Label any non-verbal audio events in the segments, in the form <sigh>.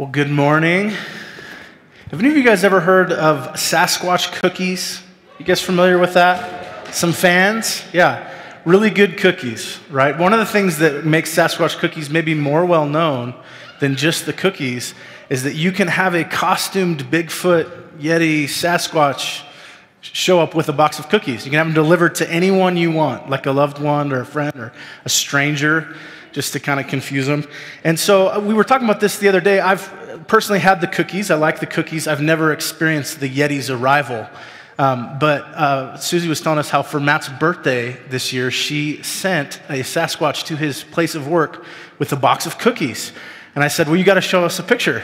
Well, good morning. Have any of you guys ever heard of Sasquatch cookies? You guys familiar with that? Some fans? Yeah. Really good cookies, right? One of the things that makes Sasquatch cookies maybe more well known than just the cookies is that you can have a costumed Bigfoot, Yeti, Sasquatch show up with a box of cookies. You can have them delivered to anyone you want, like a loved one or a friend or a stranger, just to kind of confuse them. And so uh, we were talking about this the other day. I've personally had the cookies. I like the cookies. I've never experienced the Yeti's arrival. Um, but uh, Susie was telling us how for Matt's birthday this year, she sent a Sasquatch to his place of work with a box of cookies. And I said, Well, you got to show us a picture.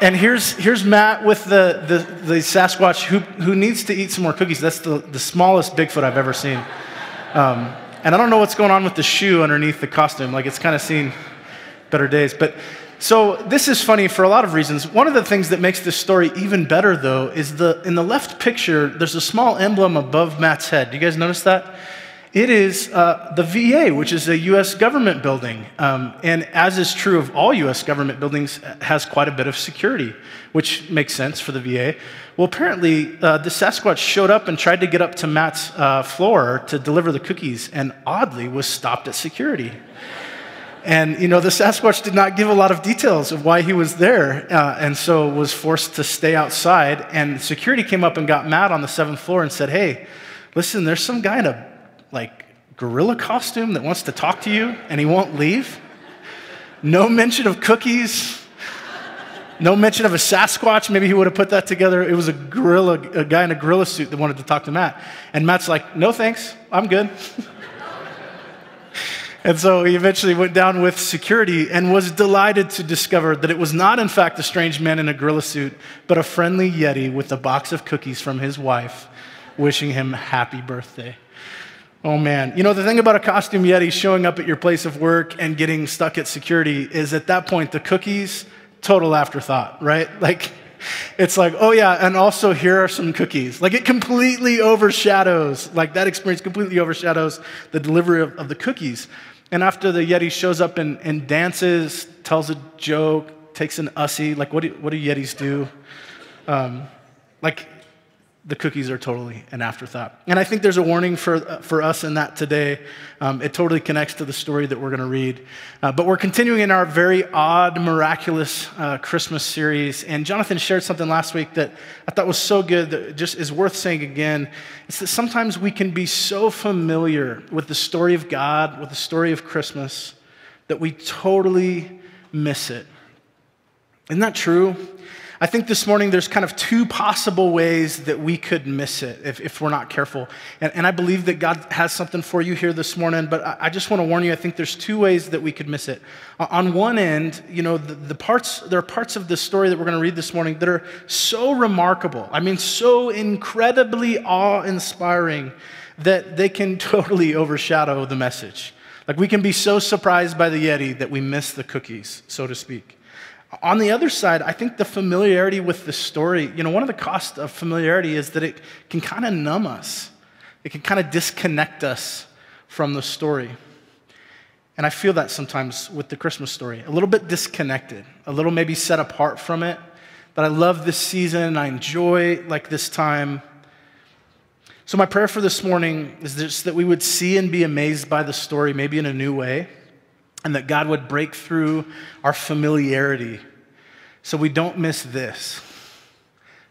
and here's, here's Matt with the, the, the, Sasquatch who, who needs to eat some more cookies. That's the, the smallest Bigfoot I've ever seen. Um, and I don't know what's going on with the shoe underneath the costume. Like it's kind of seen better days. But so this is funny for a lot of reasons. One of the things that makes this story even better, though, is the in the left picture. There's a small emblem above Matt's head. Do you guys notice that? It is uh, the VA, which is a U.S. government building, um, and as is true of all U.S. government buildings, has quite a bit of security, which makes sense for the VA. Well, apparently, uh, the Sasquatch showed up and tried to get up to Matt's uh, floor to deliver the cookies, and oddly was stopped at security. And, you know, the Sasquatch did not give a lot of details of why he was there, uh, and so was forced to stay outside. And security came up and got Matt on the seventh floor and said, Hey, listen, there's some guy in a, like, gorilla costume that wants to talk to you, and he won't leave. No mention of cookies, no mention of a Sasquatch. Maybe he would have put that together. It was a gorilla, a guy in a gorilla suit that wanted to talk to Matt. And Matt's like, no thanks, I'm good. <laughs> And so he eventually went down with security and was delighted to discover that it was not, in fact, a strange man in a gorilla suit, but a friendly Yeti with a box of cookies from his wife, wishing him happy birthday. Oh man. You know, the thing about a costume Yeti showing up at your place of work and getting stuck at security is at that point, the cookies, total afterthought, right? <laughs> Like, it's like, oh yeah, and also here are some cookies. Like it completely overshadows, like that experience completely overshadows the delivery of, of the cookies. And after the Yeti shows up and, and dances, tells a joke, takes an ussy, like what do, what do Yetis do? Um, like the cookies are totally an afterthought. And I think there's a warning for, for us in that today. Um, it totally connects to the story that we're going to read. Uh, but we're continuing in our very odd, miraculous uh, Christmas series. And Jonathan shared something last week that I thought was so good that just is worth saying again. It's that sometimes we can be so familiar with the story of God, with the story of Christmas, that we totally miss it. Isn't that true? I think this morning there's kind of two possible ways that we could miss it if, if we're not careful. And, and, I believe that God has something for you here this morning, but I, I, just want to warn you I think there's two ways that we could miss it. On one end, you know, the, the parts, there are parts of the story that we're going to read this morning that are so remarkable. I mean, so incredibly awe inspiring that they can <laughs> totally overshadow the message. Like we can be so surprised by the Yeti that we miss the cookies, so to speak. On the other side, I think the familiarity with the story, you know, one of the costs of familiarity is that it can kind of numb us, it can kind of disconnect us from the story. And I feel that sometimes with the Christmas story, a little bit disconnected, a little maybe set apart from it. But I love this season, I enjoy like this time. So my prayer for this morning is just that we would see and be amazed by the story, maybe in a new way and that God would break through our familiarity so we don't miss this.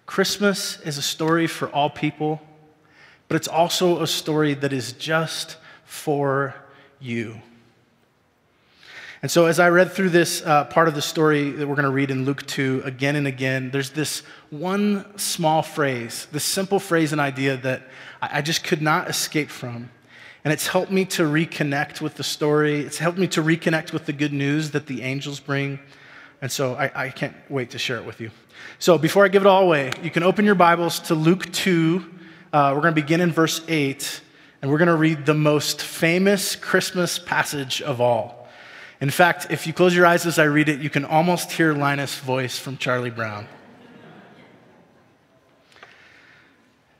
Christmas is a story for all people, but it's also a story that is just for you. And so, as I read through this uh, part of the story that we're going to read in Luke 2 again and again, there's this one small phrase, this simple phrase and idea that I just could not escape from. And it's helped me to reconnect with the story. It's helped me to reconnect with the good news that the angels bring. And so I, I can't wait to share it with you. So before I give it all away, you can open your Bibles to Luke 2. Uh, we're going to begin in verse 8, and we're going to read the most famous Christmas passage of all. In fact, if you close your eyes as I read it, you can almost hear Linus' voice from Charlie Brown.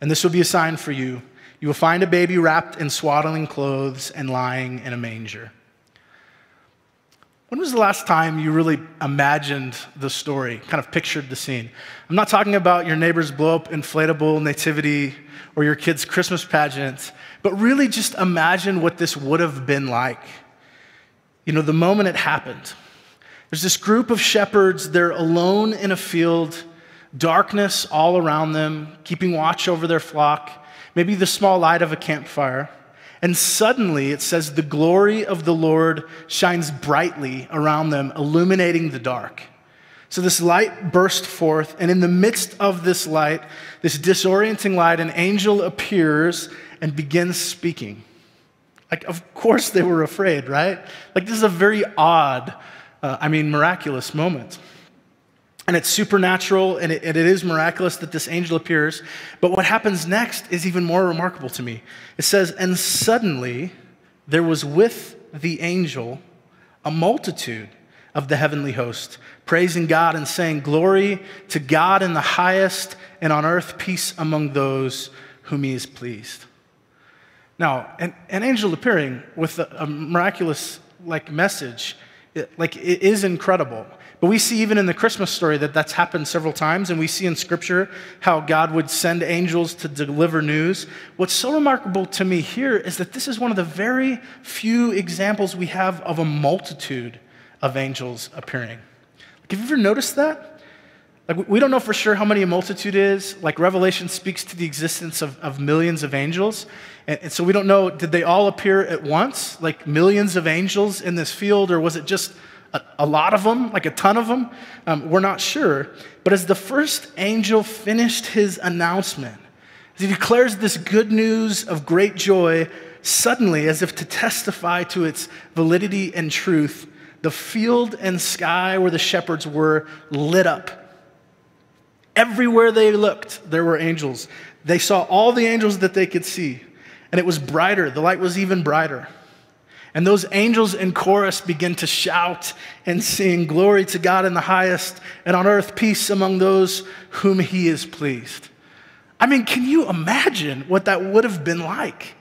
And this will be a sign for you. You will find a baby wrapped in swaddling clothes and lying in a manger. When was the last time you really imagined the story, kind of pictured the scene? I'm not talking about your neighbor's blow up inflatable nativity or your kid's Christmas pageant, but really just imagine what this would have been like. You know, the moment it happened. There's this group of shepherds, they're alone in a field, darkness all around them, keeping watch over their flock, maybe the small light of a campfire. And suddenly it says, the glory of the Lord shines brightly around them, illuminating the dark. So this light burst forth, and in the midst of this light, this disorienting light, an angel appears and begins speaking. Like, of course they were afraid, right? Like, this is a very odd, uh, I mean, miraculous moment. And it's supernatural and it, and it is miraculous that this angel appears. But what happens next is even more remarkable to me. It says, And suddenly there was with the angel a multitude of the heavenly host, praising God and saying, Glory to God in the highest, and on earth peace among those whom he is pleased. Now, an, an angel appearing with a, a miraculous like message, it, like it is incredible. But we see even in the Christmas story that that's happened several times, and we see in Scripture how God would send angels to deliver news. What's so remarkable to me here is that this is one of the very few examples we have of a multitude of angels appearing. Like, have you ever noticed that? Like, we don't know for sure how many a multitude is. Like, Revelation speaks to the existence of, of millions of angels. And, and so we don't know, did they all appear at once? Like millions of angels in this field, or was it just a, a lot of them, like a ton of them? Um, we're not sure. But as the first angel finished his announcement, he declares this good news of great joy, suddenly, as if to testify to its validity and truth, the field and sky where the shepherds were lit up Everywhere they looked, there were angels. They saw all the angels that they could see, and it was brighter. The light was even brighter. And those angels in chorus begin to shout and sing, Glory to God in the highest, and on earth peace among those whom he is pleased. I mean, can you imagine what that would have been like?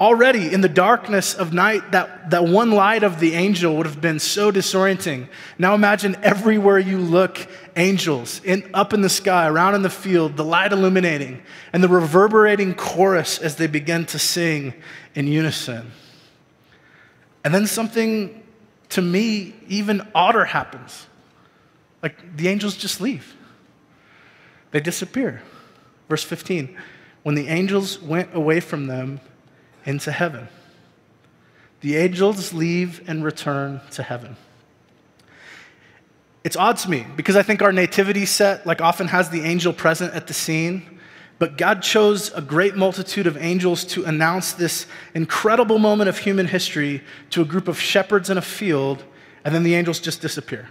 Already in the darkness of night, that, that one light of the angel would have been so disorienting. Now imagine everywhere you look, angels in, up in the sky, around in the field, the light illuminating, and the reverberating chorus as they begin to sing in unison. And then something to me even odder happens. Like the angels just leave, they disappear. Verse 15 When the angels went away from them, into heaven. The angels leave and return to heaven. It's odd to me because I think our nativity set like often has the angel present at the scene, but God chose a great multitude of angels to announce this incredible moment of human history to a group of shepherds in a field, and then the angels just disappear.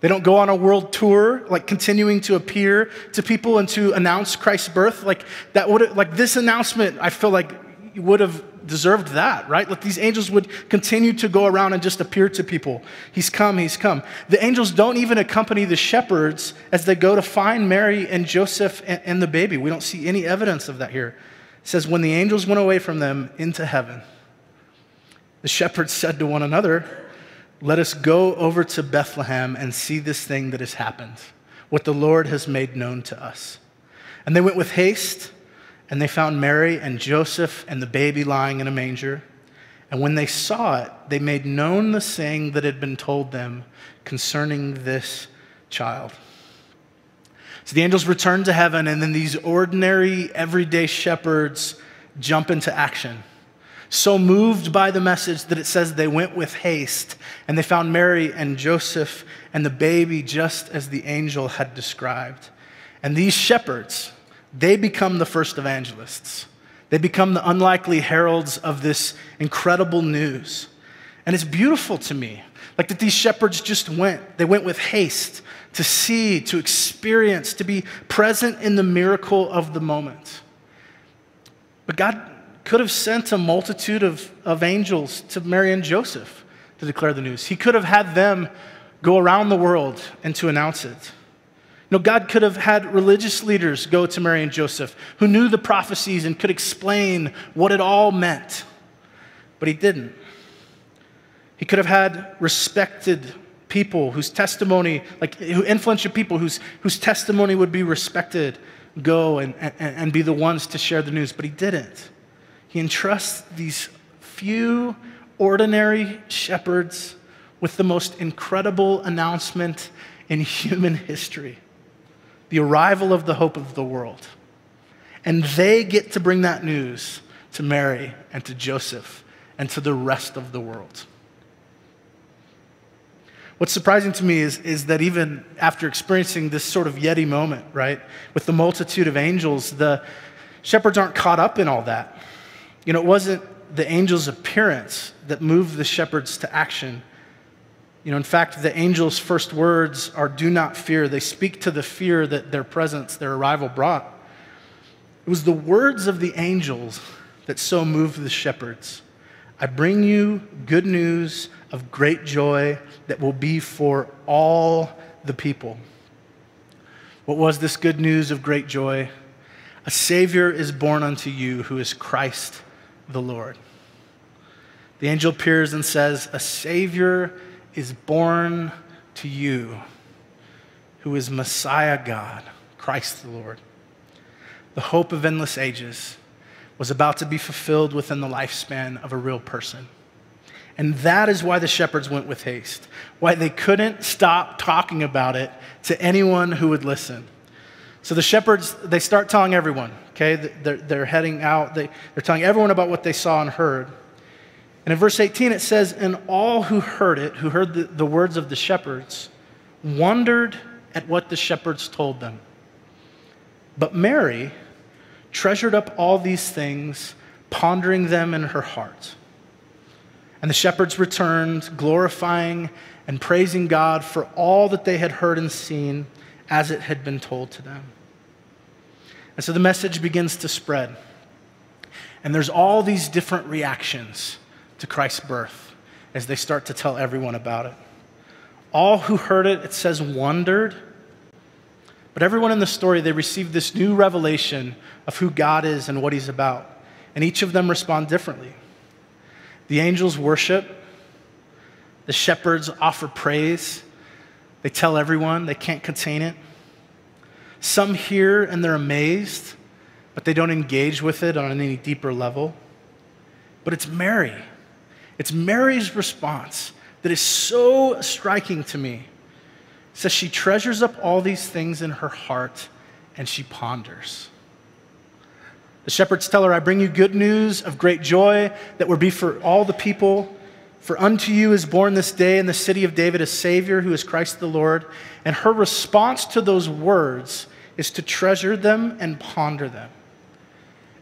They don't go on a world tour, like continuing to appear to people and to announce Christ's birth. Like that would like this announcement, I feel like would have deserved that, right? Like these angels would continue to go around and just appear to people. He's come, he's come. The angels don't even accompany the shepherds as they go to find Mary and Joseph and, and the baby. We don't see any evidence of that here. It says, when the angels went away from them into heaven, the shepherds said to one another, Let us go over to Bethlehem and see this thing that has happened, what the Lord has made known to us. And they went with haste and they found Mary and Joseph and the baby lying in a manger. And when they saw it, they made known the saying that had been told them concerning this child. So the angels return to heaven, and then these ordinary, everyday shepherds jump into action. So moved by the message that it says they went with haste, and they found Mary and Joseph and the baby just as the angel had described. And these shepherds, they become the first evangelists. They become the unlikely heralds of this incredible news. And it's beautiful to me. Like that these shepherds just went. They went with haste to see, to experience, to be present in the miracle of the moment. But God could have sent a multitude of, of angels to Mary and Joseph to declare the news. He could have had them go around the world and to announce it. Know, God could have had religious leaders go to Mary and Joseph who knew the prophecies and could explain what it all meant, but He didn't. He could have had respected people whose testimony, like who influential people whose, whose testimony would be respected, go and, and, and be the ones to share the news, but He didn't. He entrusts these few ordinary shepherds with the most incredible announcement in <laughs> human history the arrival of the hope of the world. And they get to bring that news to Mary and to Joseph and to the rest of the world. What's surprising to me is, is that even after experiencing this sort of Yeti moment, right, with the multitude of angels, the shepherds aren't caught up in all that. You know, it wasn't the angel's appearance that moved the shepherds to action. You know, in fact, the angel's first words are do not fear. They speak to the fear that their presence, their arrival brought. It was the words of the angels that so moved the shepherds. I bring you good news of great joy that will be for all the people. What was this good news of great joy? A Savior is born unto you who is Christ the Lord. The angel appears and says, A Savior is born to you, who is Messiah God, Christ the Lord. The hope of endless ages was about to be fulfilled within the lifespan of a real person. And that is why the shepherds went with haste, why they couldn't stop talking about it to anyone who would listen. So the shepherds, they start telling everyone, okay? They're, they're heading out, they, they're telling everyone about what they saw and heard. And in verse 18, it says, And all who heard it, who heard the, the words of the shepherds, wondered at what the shepherds told them. But Mary treasured up all these things, pondering them in her heart. And the shepherds returned, glorifying and praising God for all that they had heard and seen as it had been told to them. And so the message begins to spread. And there's all these different reactions to Christ's birth as they start to tell everyone about it. All who heard it, it says, wondered. But everyone in the story, they received this new revelation of who God is and what He's about. And each of them respond differently. The angels worship, the shepherds offer praise. They tell everyone, they can't contain it. Some hear and they're amazed, but they don't engage with it on any deeper level. But it's Mary it's Mary's response that is so striking to me. It says she treasures up all these things in her heart and she ponders. The shepherds tell her, I bring you good news of great joy that will be for all the people. For unto you is born this day in the city of David a Savior who is Christ the Lord. And her response to those words is to treasure them and ponder them.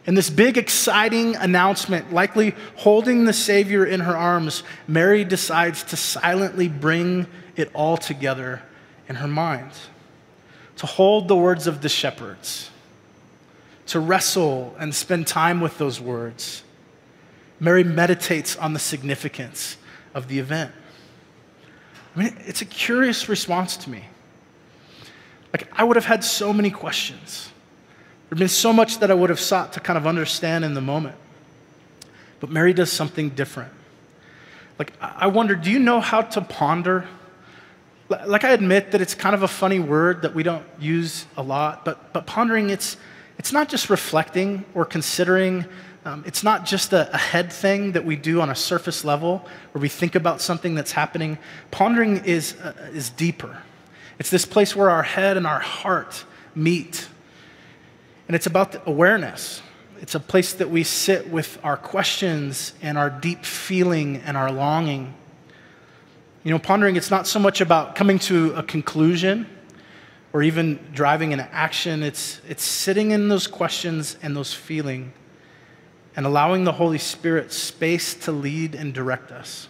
And this big, exciting announcement, likely holding the Savior in her arms, Mary decides to silently bring it all together in her mind. To hold the words of the shepherds, to wrestle and spend time with those words. Mary meditates on the significance of the event. I mean, it's a curious response to me. Like, I would have had so many questions. There'd been so much that I would have sought to kind of understand in the moment. But Mary does something different. Like, I wonder, do you know how to ponder? Like, I admit that it's kind of a funny word that we don't use a lot, but, but pondering, it's, it's not just reflecting or considering. Um, it's not just a, a head thing that we do on a surface level where we think about something that's happening. Pondering is, uh, is deeper. It's this place where our head and our heart meet and it's about awareness. It's a place that we sit with our questions and our deep feeling and our longing. You know, pondering, it's not so much about coming to a conclusion or even driving an action. It's, it's sitting in those questions and those feeling and allowing the Holy Spirit space to lead and direct us.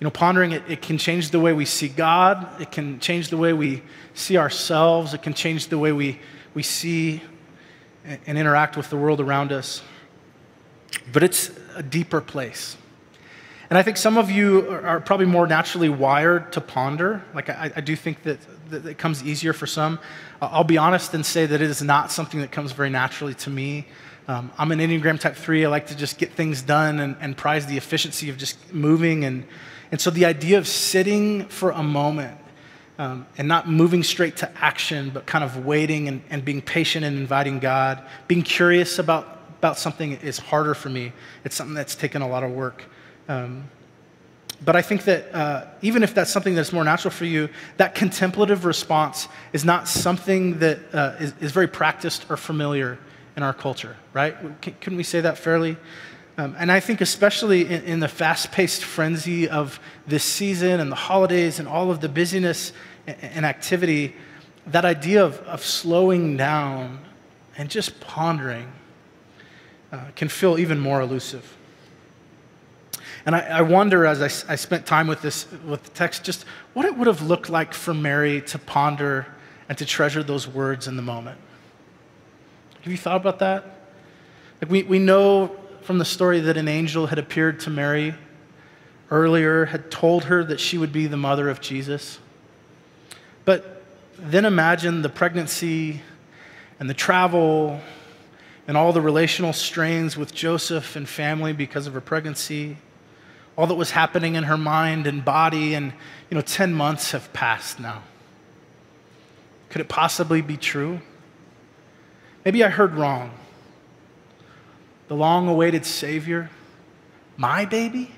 You know, pondering it, it can change the way we see God, it can change the way we see ourselves, it can change the way we, we see and interact with the world around us. But it's a deeper place. And I think some of you are probably more naturally wired to ponder. Like, I, I do think that, that it comes easier for some. I'll be honest and say that it is not something that comes very naturally to me. Um, I'm an Enneagram type three. I like to just get things done and, and prize the efficiency of just moving. And, and so the idea of sitting for a moment um, and not moving straight to action, but kind of waiting and, and being patient and inviting God, being curious about, about something is harder for me. It's something that's taken a lot of work. Um, but I think that uh, even if that's something that's more natural for you, that contemplative response is not something that uh, is, is very practiced or familiar in our culture, right? C- couldn't we say that fairly? Um, and I think, especially in, in the fast paced frenzy of this season and the holidays and all of the busyness and, and activity, that idea of, of slowing down and just pondering uh, can feel even more elusive. And I, I wonder as I, I, spent time with this with the text, just what it would have looked like for Mary to ponder and to treasure those words in the moment. Have you thought about that? Like we, we know from the story that an angel had appeared to Mary earlier, had told her that she would be the mother of Jesus. But then imagine the pregnancy and the travel and all the relational strains with Joseph and family because of her pregnancy all that was happening in her mind and body, and you know, 10 months have passed now. Could it possibly be true? Maybe I heard wrong. The long awaited Savior, my baby?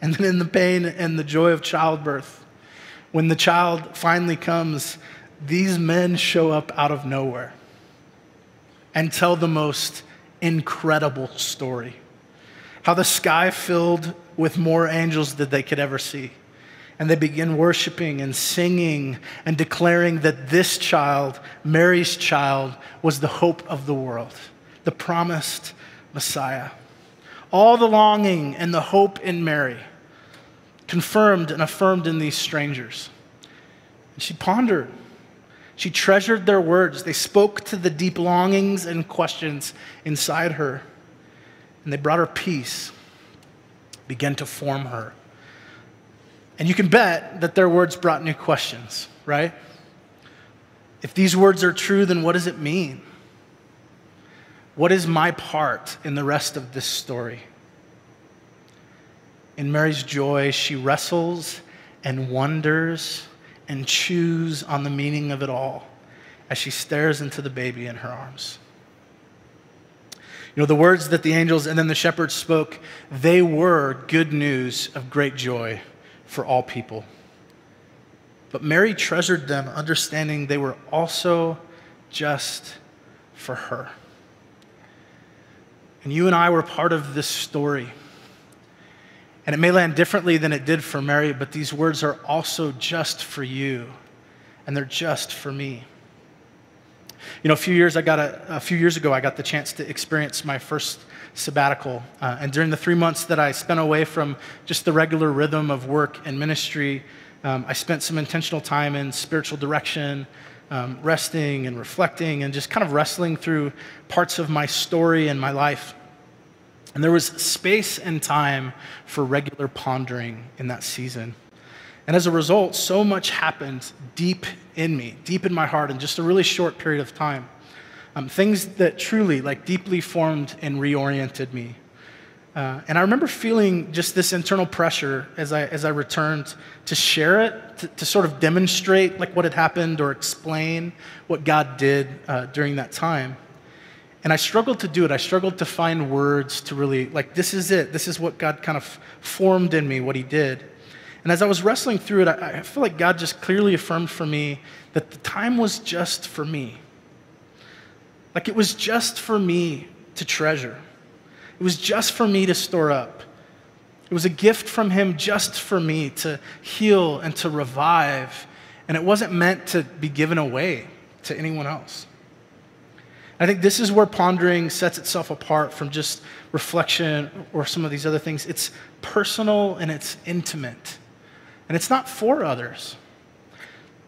And then in the pain and the joy of childbirth, when the child finally comes, these men show up out of nowhere and tell the most incredible story how the sky filled with more angels than they could ever see. And they begin worshiping and singing and declaring that this child, Mary's child, was the hope of the world, the promised Messiah. All the longing and the hope in Mary confirmed and affirmed in these strangers. And she pondered. She treasured their words. They spoke to the deep longings and questions inside her and they brought her peace, began to form her. And you can bet that their words brought new questions, right? If these words are true, then what does it mean? What is my part in the rest of this story? In Mary's joy, she wrestles and wonders and chews on the meaning of it all as she stares into the baby in her arms. You know, the words that the angels and then the shepherds spoke, they were good news of great joy for all people. But Mary treasured them, understanding they were also just for her. And you and I were part of this story. And it may land differently than it did for Mary, but these words are also just for you, and they're just for me. You know, a few years I got a, a few years ago, I got the chance to experience my first sabbatical. Uh, and during the three months that I spent away from just the regular rhythm of work and ministry, um, I spent some intentional time in spiritual direction, um, resting and reflecting, and just kind of wrestling through parts of my story and my life. And there was space and time for regular pondering in that season. And as a result, so much happened deep in me, deep in my heart, in just a really short period of time. Um, things that truly, like, deeply formed and reoriented me. Uh, and I remember feeling just this internal pressure as I, as I returned to share it, to, to sort of demonstrate like what had happened or explain what God did uh, during that time. And I struggled to do it. I struggled to find words to really, like, this is it. This is what God kind of formed in me, what He did. And as I was wrestling through it, I, I feel like God just clearly affirmed for me that the time was just for me. Like it was just for me to treasure, it was just for me to store up. It was a gift from Him just for me to heal and to revive. And it wasn't meant to be given away to anyone else. I think this is where pondering sets itself apart from just reflection or some of these other things. It's personal and it's intimate. And it's not for others.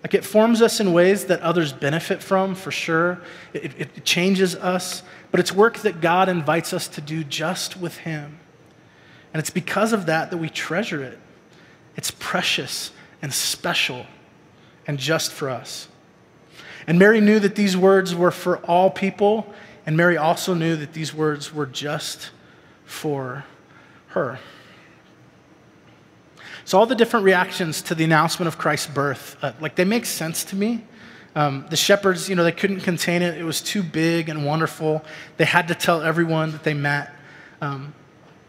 Like it forms us in ways that others benefit from, for sure. It, it, changes us, but it's work that God invites us to do just with Him. And it's because of that that we treasure it. It's precious and special and just for us. And Mary knew that these words were for all people, and Mary also knew that these words were just for her. So, all the different reactions to the announcement of Christ's birth, uh, like they make sense to me. Um, the shepherds, you know, they couldn't contain it. It was too big and wonderful. They had to tell everyone that they met. Um,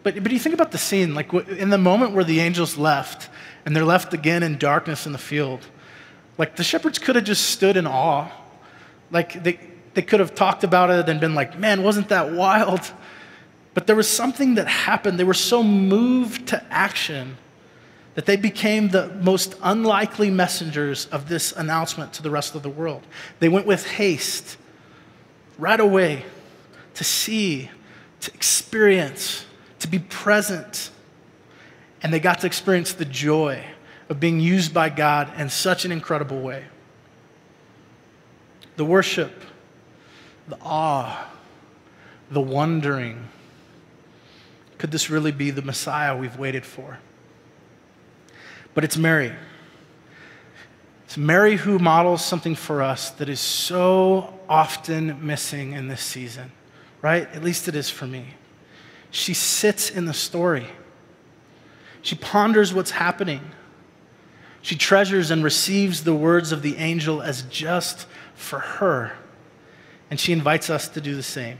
but, but you think about the scene, like in the moment where the angels left, and they're left again in darkness in the field, like the shepherds could have just stood in awe. Like they, they could have talked about it and been like, man, wasn't that wild? But there was something that happened. They were so moved to action that they became the most unlikely messengers of this announcement to the rest of the world. They went with haste right away to see, to experience, to be present. And they got to experience the joy of being used by God in such an incredible way. The worship, the awe, the wondering. Could this really be the Messiah we've waited for? But it's Mary. It's Mary who models something for us that is so often missing in this season, right? At least it is for me. She sits in the story. She ponders what's happening. She treasures and receives the words of the angel as just for her. And she invites us to do the same.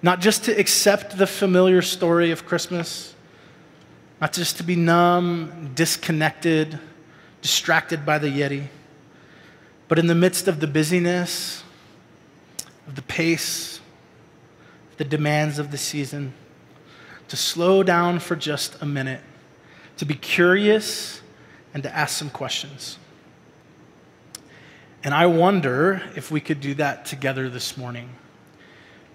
Not just to accept the familiar story of Christmas, not just to be numb, disconnected, distracted by the Yeti, but in the midst of the busyness, of the pace, the demands of the season, to slow down for just a minute, to be curious and to ask some questions. And I wonder if we could do that together this morning.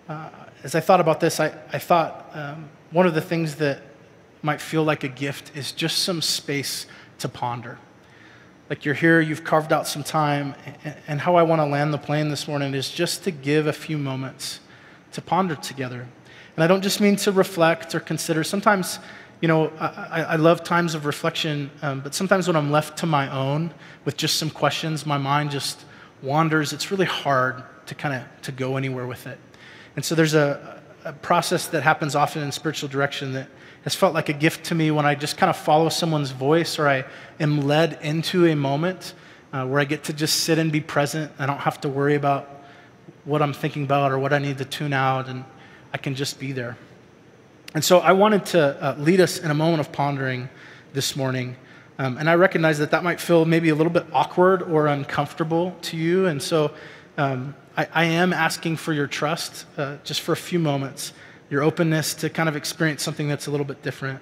Uh, as I thought about this, I, I thought um, one of the things that might feel like a gift is just some space to ponder. Like you're here, you've carved out some time, and how I want to land the plane this morning is just to give a few moments to ponder together. And I don't just mean to reflect or consider. Sometimes, you know, I, I love times of reflection, um, but sometimes when I'm left to my own with just some questions, my mind just wanders. It's really hard to kind of to go anywhere with it. And so there's a, a process that happens often in spiritual direction that has felt like a gift to me when I just kind of follow someone's voice or I am led into a moment uh, where I get to just sit and be present. I don't have to worry about what I'm thinking about or what I need to tune out. And I can just be there. And so I wanted to uh, lead us in a moment of pondering this morning. Um, and I recognize that that might feel maybe a little bit awkward or uncomfortable to you. And so um, I, I, am asking for your trust uh, just for a few moments, your openness to kind of experience something that's a little bit different.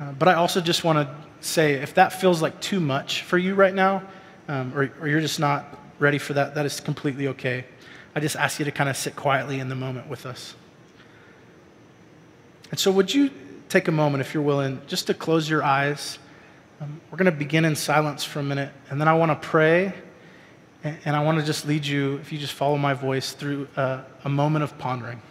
Uh, but I also just want to say if that feels like too much for you right now, um, or, or you're just not ready for that, that is completely okay. I just ask you to kind of sit quietly in the moment with us. And so, would you take a moment, if you're willing, just to close your eyes? Um, we're going to begin in silence for a minute, and then I want to pray, and, and I want to just lead you, if you just follow my voice, through uh, a moment of pondering.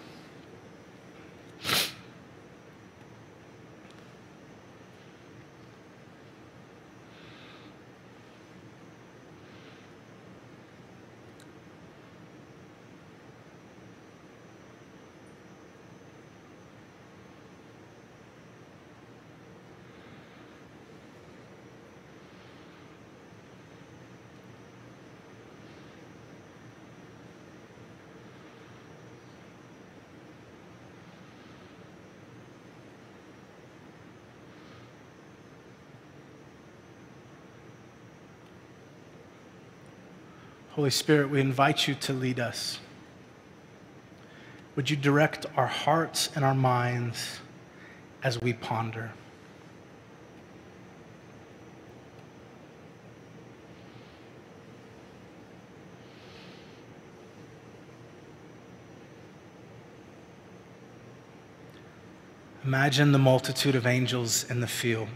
Holy Spirit, we invite you to lead us. Would you direct our hearts and our minds as we ponder? Imagine the multitude of angels in the field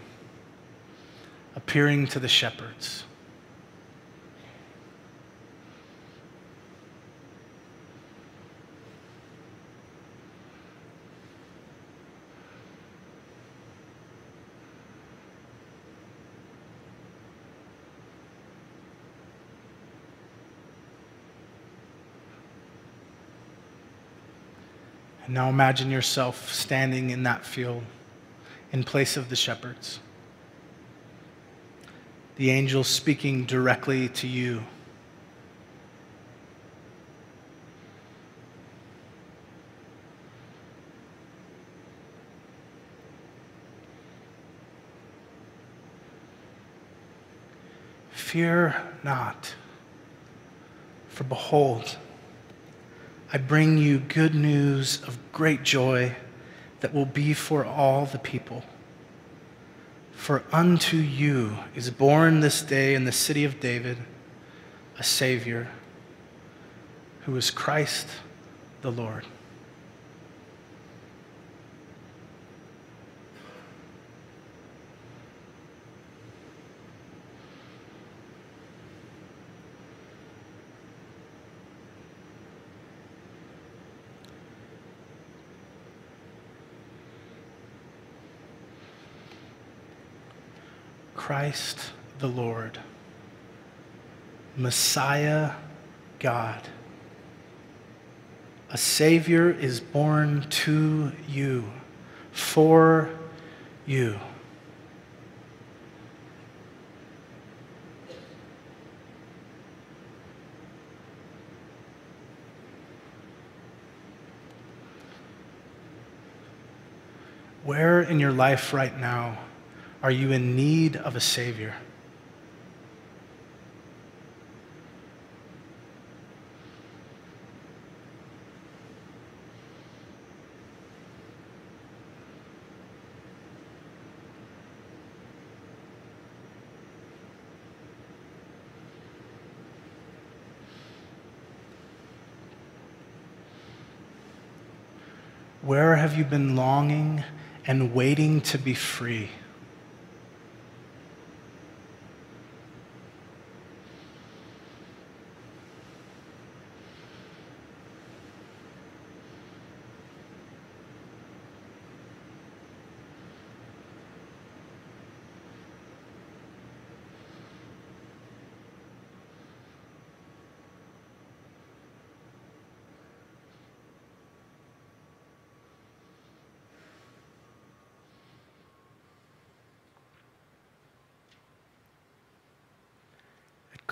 appearing to the shepherds. Now imagine yourself standing in that field in place of the shepherds. The angel speaking directly to you. Fear not, for behold, I bring you good news of great joy that will be for all the people. For unto you is born this day in the city of David a Savior who is Christ the Lord. Christ the Lord, Messiah God. A Savior is born to you, for you. Where in your life right now are you in need of a Savior? Where have you been longing and waiting to be free?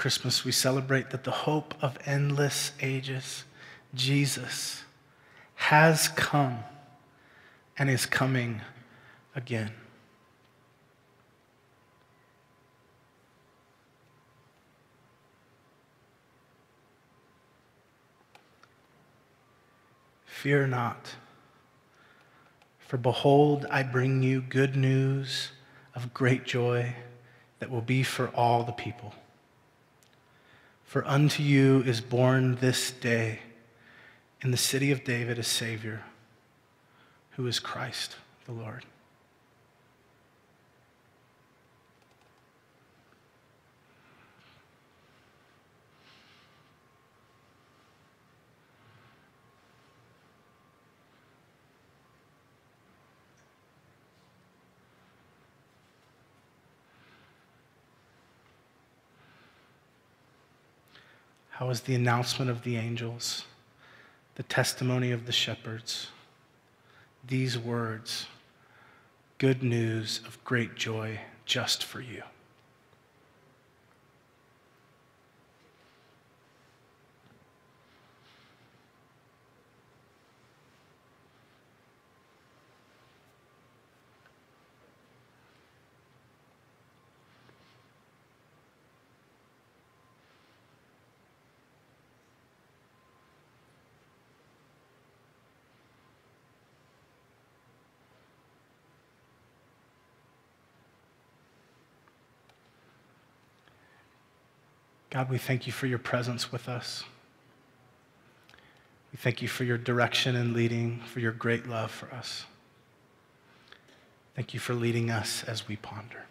Christmas, we celebrate that the hope of endless ages, Jesus, has come and is coming again. Fear not, for behold, I bring you good news of great joy that will be for all the people. For unto you is born this day in the city of David a Savior, who is Christ the Lord. How was the announcement of the angels, the testimony of the shepherds? These words, good news of great joy just for you. God, we thank you for your presence with us. We thank you for your direction and leading, for your great love for us. Thank you for leading us as we ponder.